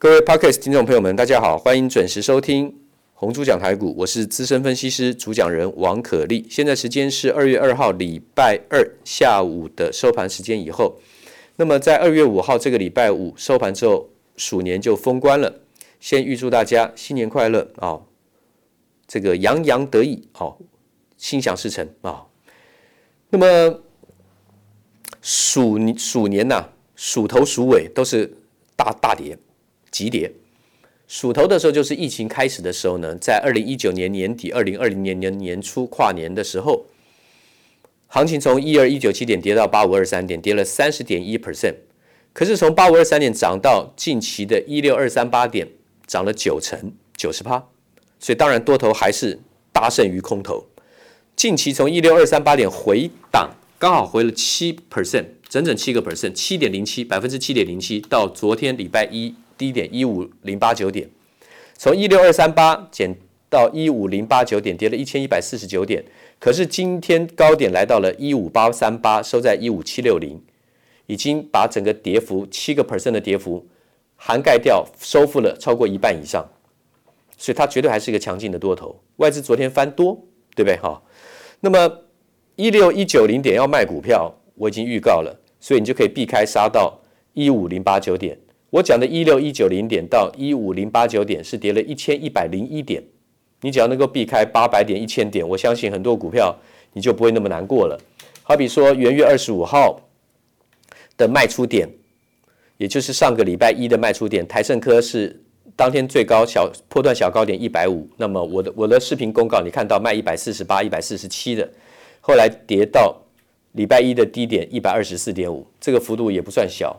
各位 Podcast 听众朋友们，大家好，欢迎准时收听红猪讲台股，我是资深分析师主讲人王可立。现在时间是二月二号礼拜二下午的收盘时间以后。那么在二月五号这个礼拜五收盘之后，鼠年就封关了。先预祝大家新年快乐啊、这个洋洋得意哦，心想事成啊、那么鼠鼠年呐，鼠头鼠尾都是大大跌。急跌，鼠头的时候就是疫情开始的时候呢，在二零一九年年底、二零二零年年年初跨年的时候，行情从一二一九七点跌到八五二三点，跌了三十点一 percent。可是从八五二三点涨到近期的一六二三八点，涨了九成九十八，所以当然多头还是大胜于空头。近期从一六二三八点回档，刚好回了七 percent，整整七个 percent，七点零七百分之七点零七，到昨天礼拜一。低点一五零八九点，从一六二三八减到一五零八九点，跌了一千一百四十九点。可是今天高点来到了一五八三八，收在一五七六零，已经把整个跌幅七个 percent 的跌幅涵盖掉，收复了超过一半以上。所以它绝对还是一个强劲的多头。外资昨天翻多，对不对？哈，那么一六一九零点要卖股票，我已经预告了，所以你就可以避开杀到一五零八九点。我讲的一六一九零点到一五零八九点是跌了一千一百零一点，你只要能够避开八百点、一千点，我相信很多股票你就不会那么难过了。好比说元月二十五号的卖出点，也就是上个礼拜一的卖出点，台盛科是当天最高小波段小高点一百五，那么我的我的视频公告你看到卖一百四十八、一百四十七的，后来跌到礼拜一的低点一百二十四点五，这个幅度也不算小。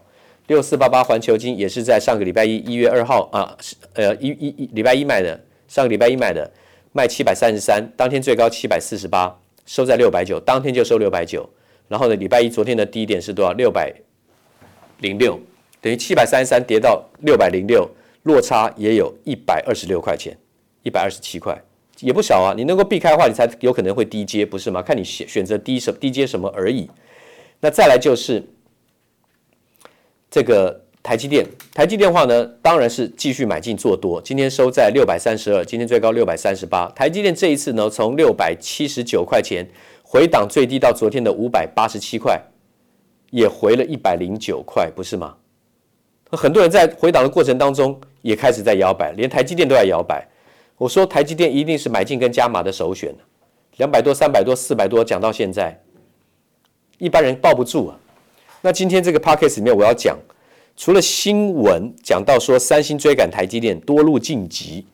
六四八八环球金也是在上个礼拜一一月二号啊，呃一一一礼拜一买的，上个礼拜一买的，卖七百三十三，当天最高七百四十八，收在六百九，当天就收六百九。然后呢，礼拜一昨天的低点是多少？六百零六，等于七百三十三跌到六百零六，落差也有一百二十六块钱，一百二十七块，也不少啊。你能够避开的话，你才有可能会低接，不是吗？看你选选择低什低接什么而已。那再来就是。这个台积电，台积电话呢，当然是继续买进做多。今天收在六百三十二，今天最高六百三十八。台积电这一次呢，从六百七十九块钱回档最低到昨天的五百八十七块，也回了一百零九块，不是吗？很多人在回档的过程当中也开始在摇摆，连台积电都在摇摆。我说台积电一定是买进跟加码的首选，两百多、三百多、四百多，讲到现在，一般人抱不住啊。那今天这个 podcast 里面我要讲，除了新闻讲到说三星追赶台积电多路晋级，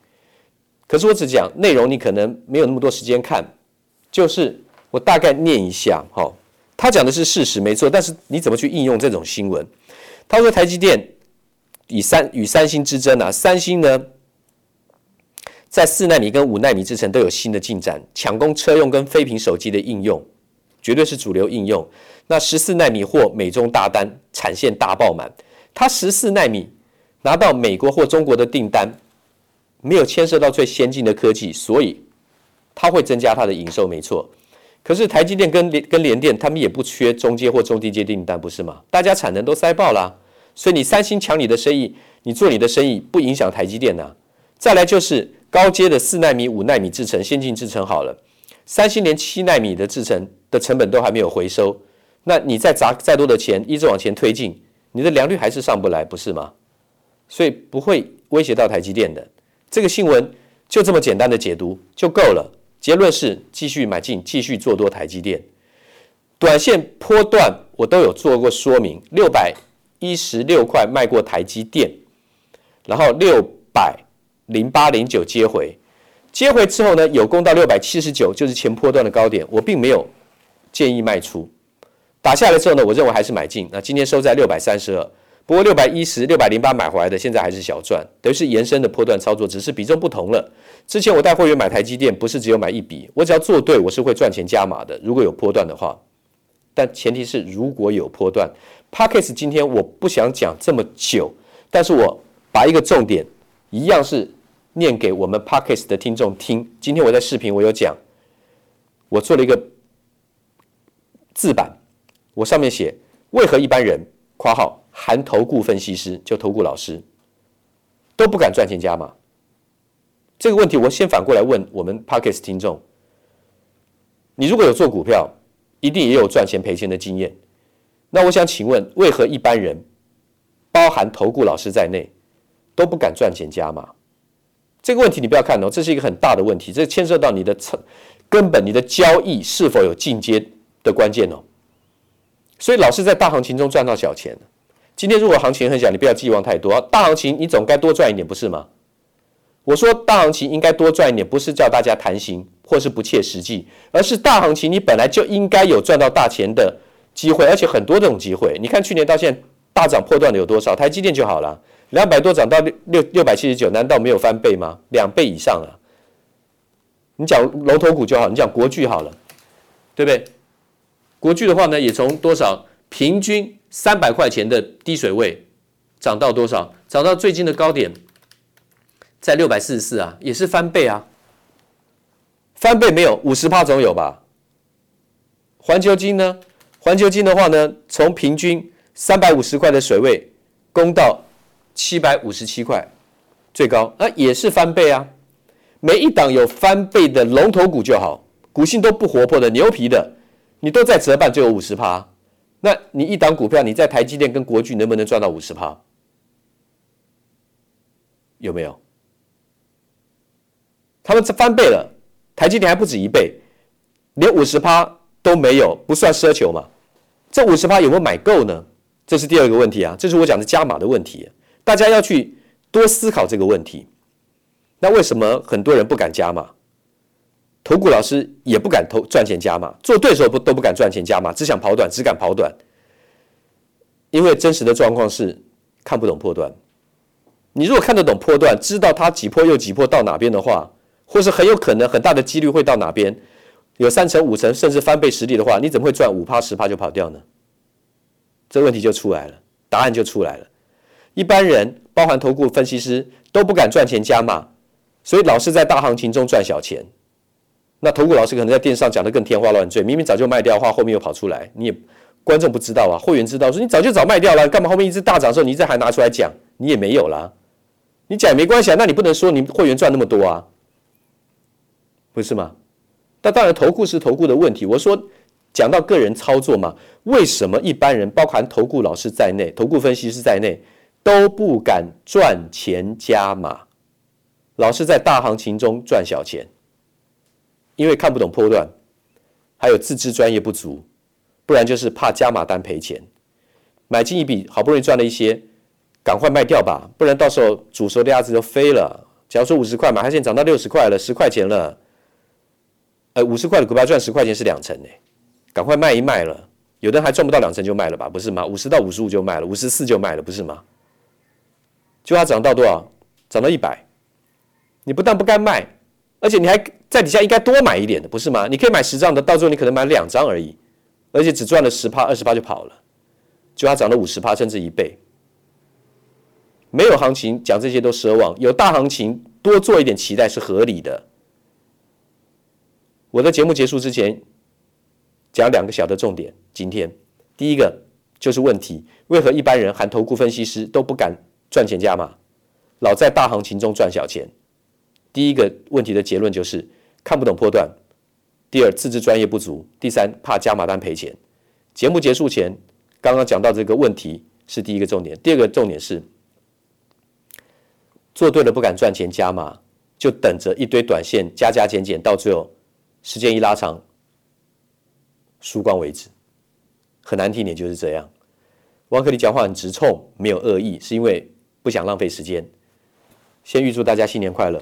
可是我只讲内容，你可能没有那么多时间看，就是我大概念一下哈，他讲的是事实没错，但是你怎么去应用这种新闻？他说台积电以三与三星之争啊，三星呢在四纳米跟五纳米制程都有新的进展，抢攻车用跟非屏手机的应用，绝对是主流应用。那十四纳米或美中大单，产线大爆满。它十四纳米拿到美国或中国的订单，没有牵涉到最先进的科技，所以它会增加它的营收，没错。可是台积电跟联跟联电，他们也不缺中阶或中低阶订单，不是吗？大家产能都塞爆了，所以你三星抢你的生意，你做你的生意不影响台积电呐、再来就是高阶的四纳米、五纳米制程，先进制程好了，三星连七纳米的制程的成本都还没有回收。那你再砸再多的钱，一直往前推进，你的良率还是上不来，不是吗？所以不会威胁到台积电的。这个新闻就这么简单的解读就够了。结论是继续买进，继续做多台积电。短线波段我都有做过说明，六百一十六块卖过台积电，然后六百零八零九接回，接回之后呢，有攻到六百七十九，就是前波段的高点，我并没有建议卖出。打下来之后呢，我认为还是买进。那今天收在六百三十二，不过六百一十、六百零八买回来的，现在还是小赚，等于是延伸的波段操作，只是比重不同了。之前我带会员买台积电，不是只有买一笔，我只要做对，我是会赚钱加码的。如果有波段的话，但前提是如果有波段。Podcast 今天我不想讲这么久，但是我把一个重点一样是念给我们 Podcast 的听众听。今天我在视频我有讲，我做了一个字版。我上面写为何一般人（括号含投顾分析师，就投顾老师）都不敢赚钱加码。这个问题我先反过来问我们 Podcast 听众：你如果有做股票，一定也有赚钱赔钱的经验。那我想请问，为何一般人，包含投顾老师在内，都不敢赚钱加码？这个问题你不要看哦，这是一个很大的问题，这牵涉到你的根本，你的交易是否有进阶的关键哦。所以老是在大行情中赚到小钱。今天如果行情很小，你不要寄望太多。大行情你总该多赚一点，不是吗？我说大行情应该多赚一点，不是叫大家贪心或是不切实际，而是大行情你本来就应该有赚到大钱的机会，而且很多这种机会。你看去年到现在大涨破断的有多少？台积电就好了，两百多涨到六六六百七十九，难道没有翻倍吗？两倍以上啊。你讲龙头股就好，你讲国巨好了，对不对？国巨的话呢，也从多少平均。三百块钱的低水位，涨到多少？涨到最近的高点，在六百四十四啊，也是翻倍啊。翻倍没有五十趴总有吧？环球金呢？环球金的话呢，从平均三百五十块的水位攻到七百五十七块，最高啊，也是翻倍啊。每一档有翻倍的龙头股就好，股性都不活泼的牛皮的，你都在折半就有五十趴。那你一档股票，你在台积电跟国巨能不能赚到五十趴？有没有？他们这翻倍了，台积电还不止一倍，连五十趴都没有，不算奢求嘛？这五十趴有没有买够呢？这是第二个问题啊，这是我讲的加码的问题，大家要去多思考这个问题。那为什么很多人不敢加码？投顾老师也不敢投赚钱加码，做对手不都不敢赚钱加码，只想跑短，只敢跑短。因为真实的状况是看不懂波段。你如果看得懂波段，知道它几波又几波到哪边的话，或是很有可能很大的几率会到哪边，有三成、五成甚至翻倍实力的话，你怎么会赚五趴、十趴就跑掉呢？这问题就出来了，答案就出来了。一般人，包含投顾分析师，都不敢赚钱加码，所以老是在大行情中赚小钱。那投顾老师可能在电视上讲的更天花乱坠，明明早就卖掉的话，后面又跑出来，你也观众不知道啊，会员知道说你早就早卖掉了，干嘛后面一直大涨的时候你这还拿出来讲，你也没有啦，你讲也没关系啊，那你不能说你会员赚那么多啊，不是吗？那当然投顾是投顾的问题，我说讲到个人操作嘛，为什么一般人，包含投顾老师在内，投顾分析师在内，都不敢赚钱加码，老是在大行情中赚小钱？因为看不懂波段，还有自知专业不足，不然就是怕加码单赔钱。买进一笔好不容易赚了一些，赶快卖掉吧，不然到时候煮熟的鸭子就飞了。假如说五十块嘛，它现在涨到六十块了，十块钱了。呃，五十块的股票赚十块钱是两成呢，赶快卖一卖了。有的人还赚不到两成就卖了吧，不是吗？五十到五十五就卖了，五十四就卖了，不是吗？就它涨到多少？涨到一百，你不但不该卖。而且你还在底下应该多买一点的，不是吗？你可以买十张的，到最后你可能买两张而已，而且只赚了十趴、二十趴就跑了，就它涨了五十趴甚至一倍。没有行情讲这些都奢望，有大行情多做一点期待是合理的。我的节目结束之前讲两个小的重点，今天第一个就是问题：为何一般人含投顾分析师都不敢赚钱加码，老在大行情中赚小钱？第一个问题的结论就是看不懂破段，第二自制专业不足，第三怕加码单赔钱。节目结束前，刚刚讲到这个问题是第一个重点，第二个重点是做对了不敢赚钱加码，就等着一堆短线加加减减，到最后时间一拉长，输光为止。很难听点就是这样。王可立讲话很直冲，没有恶意，是因为不想浪费时间。先预祝大家新年快乐。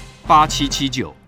八七七九。